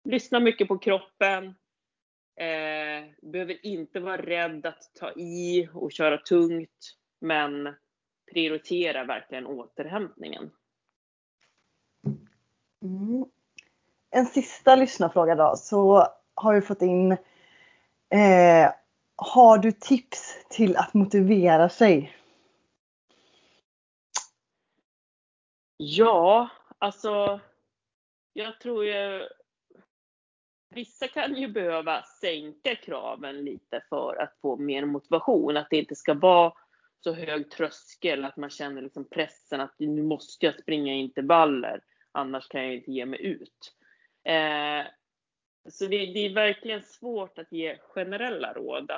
lyssna mycket på kroppen, Eh, behöver inte vara rädd att ta i och köra tungt, men prioritera verkligen återhämtningen. Mm. En sista lyssnarfråga då, så har vi fått in eh, Har du tips till att motivera sig? Ja, alltså jag tror ju Vissa kan ju behöva sänka kraven lite för att få mer motivation. Att det inte ska vara så hög tröskel att man känner liksom pressen att nu måste jag springa intervaller. Annars kan jag inte ge mig ut. Eh, så det, det, är verkligen svårt att ge generella råd.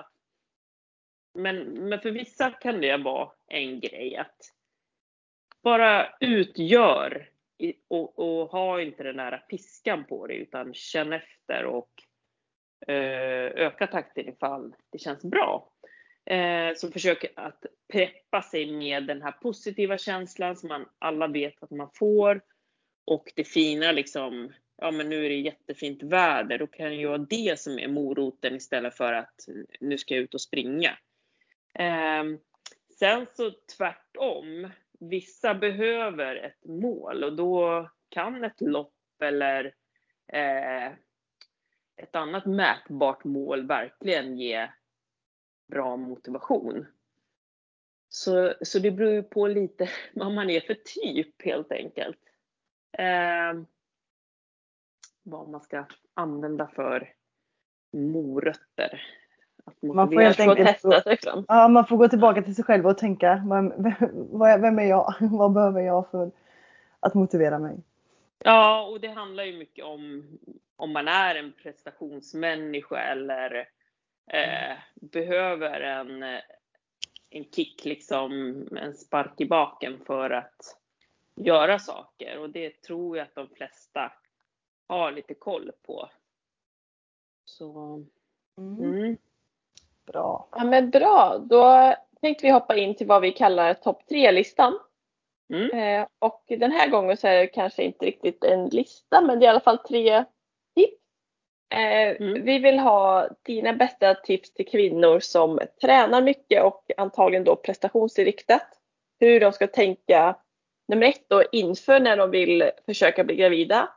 Men, men för vissa kan det vara en grej att bara utgör och, och ha inte den där piskan på dig utan känn efter och eh, öka takten ifall det känns bra. Eh, så försök att preppa sig med den här positiva känslan som man alla vet att man får. Och det fina liksom, ja men nu är det jättefint väder, då kan ju vara det som är moroten istället för att nu ska jag ut och springa. Eh, sen så tvärtom, vissa behöver ett mål och då kan ett lopp eller eh, ett annat mätbart mål verkligen ge bra motivation. Så, så det beror ju på lite vad man är för typ helt enkelt. Eh, vad man ska använda för morötter man får helt enkelt testa sig fram. Ja, man får gå tillbaka till sig själv och tänka, vem är jag? Vad behöver jag för att motivera mig? Ja, och det handlar ju mycket om om man är en prestationsmänniska eller eh, behöver en, en kick, liksom en spark i baken för att göra saker. Och det tror jag att de flesta har lite koll på. Så, mm. Bra. Ja men bra, då tänkte vi hoppa in till vad vi kallar topp tre-listan. Mm. Eh, och den här gången så är det kanske inte riktigt en lista men det är i alla fall tre tips. Eh, mm. Vi vill ha dina bästa tips till kvinnor som tränar mycket och antagligen då prestationsinriktat. Hur de ska tänka nummer ett då inför när de vill försöka bli gravida.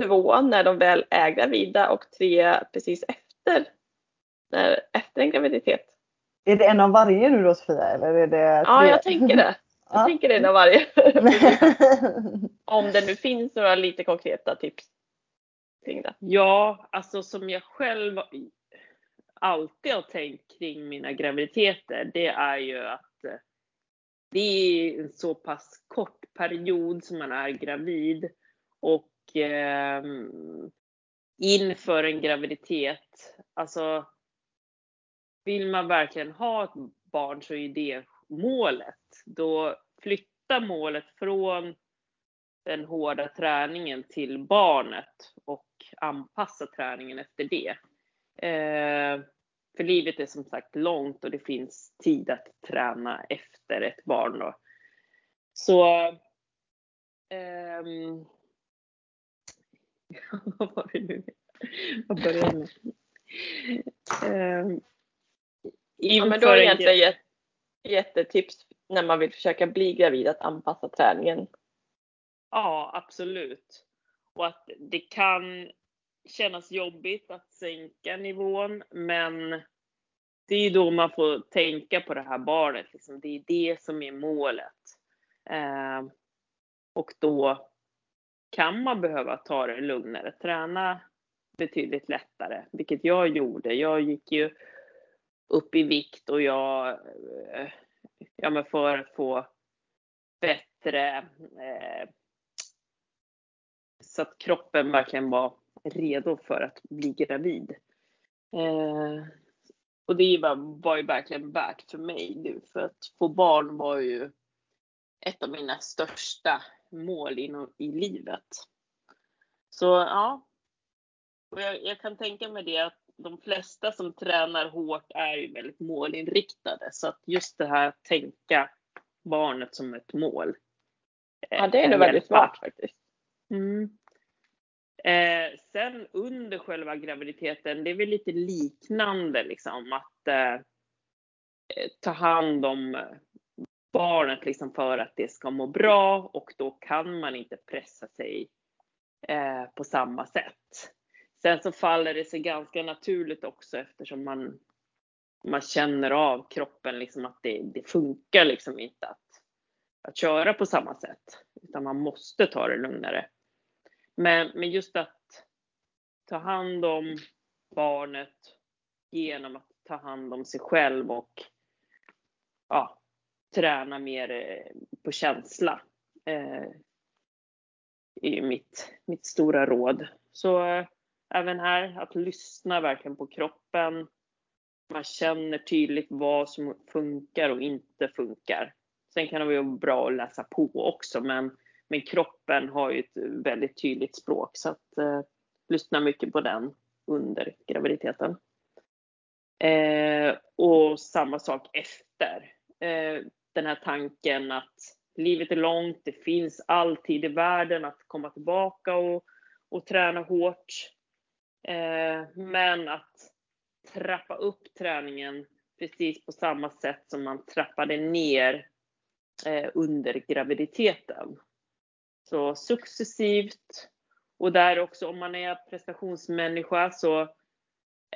Två när de väl är gravida och tre precis efter när, efter en graviditet. Är det en av varje nu då Sofia? Eller är det Ja, jag tänker det. Jag ja. tänker det en av varje. Om det nu finns några lite konkreta tips kring det. Ja, alltså som jag själv alltid har tänkt kring mina graviditeter, det är ju att eh, det är en så pass kort period som man är gravid och eh, inför en graviditet, alltså vill man verkligen ha ett barn så är det målet. Då flytta målet från den hårda träningen till barnet och anpassa träningen efter det. Eh, för livet är som sagt långt och det finns tid att träna efter ett barn. Då. Så um, vad var det nu? Vad började jag med? Um, ja, men då är det egentligen jättetips när man vill försöka bli gravid att anpassa träningen. Ja, absolut. Och att det kan kännas jobbigt att sänka nivån, men det är då man får tänka på det här barnet. Liksom. Det är det som är målet. Eh, och då kan man behöva ta det lugnare, träna betydligt lättare, vilket jag gjorde. Jag gick ju upp i vikt och jag, eh, ja men för att få bättre, eh, så att kroppen verkligen var redo för att bli gravid. Eh, och det var ju verkligen värt för mig nu, för att få barn var ju ett av mina största mål inom, i livet. Så ja, och jag, jag, kan tänka mig det att de flesta som tränar hårt är ju väldigt målinriktade. Så att just det här att tänka barnet som ett mål. Ja, det är nog väldigt smart faktiskt. Mm. Eh, sen under själva graviditeten, det är väl lite liknande liksom att eh, ta hand om barnet liksom för att det ska må bra och då kan man inte pressa sig eh, på samma sätt. Sen så faller det sig ganska naturligt också eftersom man, man känner av kroppen liksom att det, det funkar liksom inte att, att köra på samma sätt. Utan man måste ta det lugnare. Men, men just att ta hand om barnet genom att ta hand om sig själv och ja, träna mer eh, på känsla. Eh, är mitt, mitt stora råd. Så eh, även här att lyssna verkligen på kroppen. Man känner tydligt vad som funkar och inte funkar. Sen kan det vara bra att läsa på också, men, men kroppen har ju ett väldigt tydligt språk så att eh, lyssna mycket på den under graviditeten. Eh, och samma sak efter. Eh, den här tanken att livet är långt, det finns alltid i världen att komma tillbaka och, och träna hårt. Eh, men att trappa upp träningen precis på samma sätt som man trappade ner eh, under graviditeten. Så successivt och där också om man är prestationsmänniska så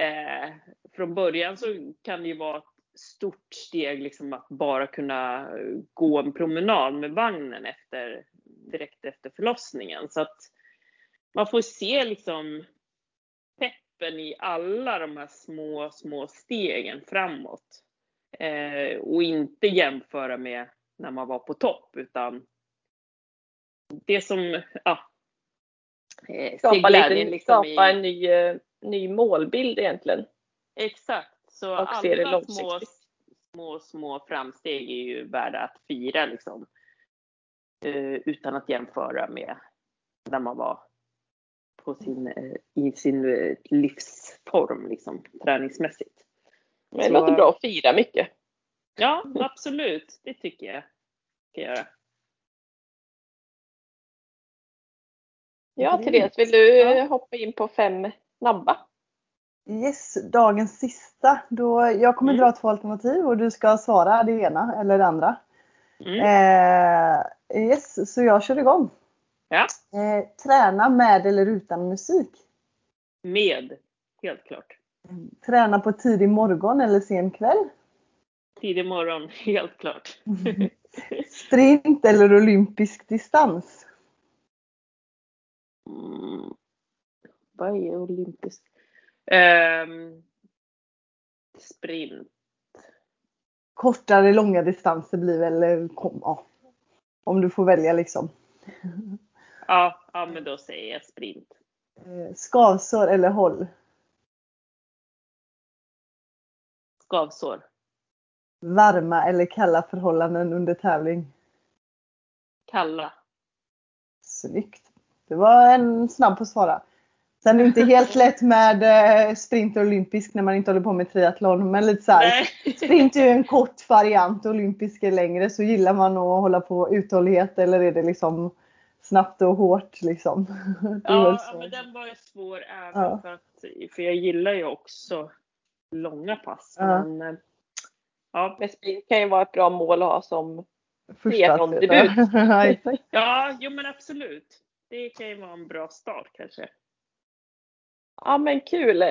eh, från början så kan det ju vara ett stort steg liksom att bara kunna gå en promenad med vagnen efter, direkt efter förlossningen. Så att man får se liksom peppen i alla de här små, små stegen framåt. Eh, och inte jämföra med när man var på topp utan det som, ja. Eh, skapa, lite, liksom skapa i, en ny, eh, ny målbild egentligen. Exakt. Så och alla små, små, små framsteg är ju värda att fira liksom. Eh, utan att jämföra med när man var på sin, eh, i sin eh, livsform liksom, träningsmässigt. Men det Så, låter bra att fira mycket. Ja, absolut. Det tycker jag ska göra. Ja, Therese, vill du ja. hoppa in på fem snabba? Yes, dagens sista. Då, jag kommer mm. dra två alternativ och du ska svara det ena eller det andra. Mm. Eh, yes, så jag kör igång. Ja. Eh, träna med eller utan musik? Med, helt klart. Träna på tidig morgon eller sen kväll? Tidig morgon, helt klart. Sprint eller olympisk distans? Mm. Vad är olympisk? Um, sprint. Kortare, långa distanser blir väl, ja, om du får välja liksom. Ja, ja men då säger jag sprint. Eh, skavsår eller håll? Skavsår. Varma eller kalla förhållanden under tävling? Kalla. Snyggt. Det var en snabb på att svara. Sen är det inte helt lätt med eh, sprint och olympisk när man inte håller på med triathlon. Men lite så här, sprint är ju en kort variant och olympisk är längre. Så gillar man att hålla på uthållighet eller är det liksom snabbt och hårt liksom? Ja, ja men den var ju svår även ja. för att, för jag gillar ju också långa pass. Ja. Men, ja. men sprint kan ju vara ett bra mål att ha som triathlon-debut. ja, jo men absolut. Det kan ju vara en bra start kanske. Ja men kul.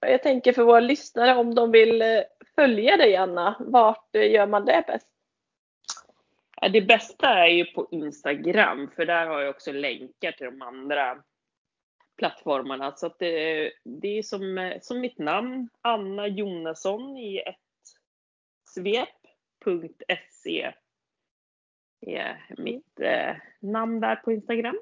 Jag tänker för våra lyssnare om de vill eh, följa dig Anna, vart eh, gör man det bäst? Ja, det bästa är ju på Instagram för där har jag också länkar till de andra plattformarna. Så att det, det är som, som mitt namn, Anna Jonasson i ett svep.se är mitt eh, namn där på Instagram.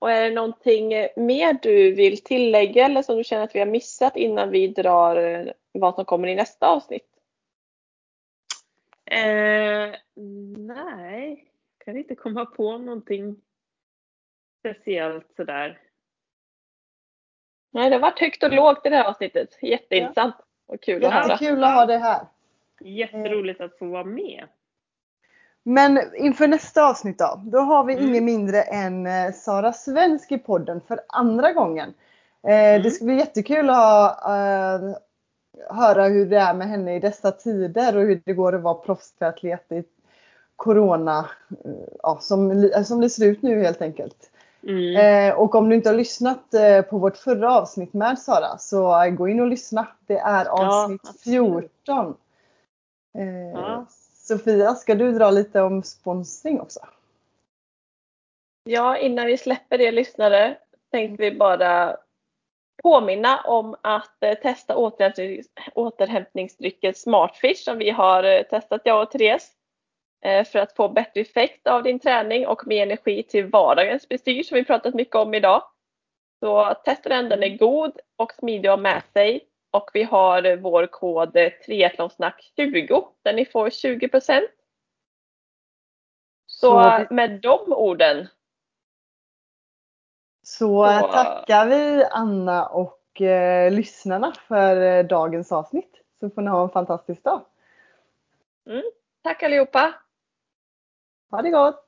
Och är det någonting mer du vill tillägga eller som du känner att vi har missat innan vi drar eh, vad som kommer i nästa avsnitt? Eh, nej, jag kan inte komma på någonting speciellt sådär. Nej, det har varit högt och lågt i det här avsnittet. Jätteintressant ja. och kul att höra. Jättekul att ha det här. Jätteroligt att få vara med. Men inför nästa avsnitt då, då har vi mm. ingen mindre än eh, Sara Svensk i podden för andra gången. Eh, mm. Det ska bli jättekul att uh, höra hur det är med henne i dessa tider och hur det går att vara proffstriatlet i Corona, ja, som, som det ser ut nu helt enkelt. Mm. Eh, och om du inte har lyssnat eh, på vårt förra avsnitt med Sara så gå in och lyssna. Det är avsnitt ja, 14. Eh, ja. Sofia, ska du dra lite om sponsring också? Ja, innan vi släpper det lyssnare tänkte vi bara påminna om att eh, testa återhämtningsdrycken Smartfish som vi har eh, testat jag och Therese eh, för att få bättre effekt av din träning och mer energi till vardagens bestyr som vi pratat mycket om idag. Så testa den, den är god och smidig att ha med sig och vi har vår kod triathlonsnack20 där ni får 20 Så, så med de orden. Så, så tackar vi Anna och eh, lyssnarna för eh, dagens avsnitt. Så får ni ha en fantastisk dag. Mm, tack allihopa. Ha det gott.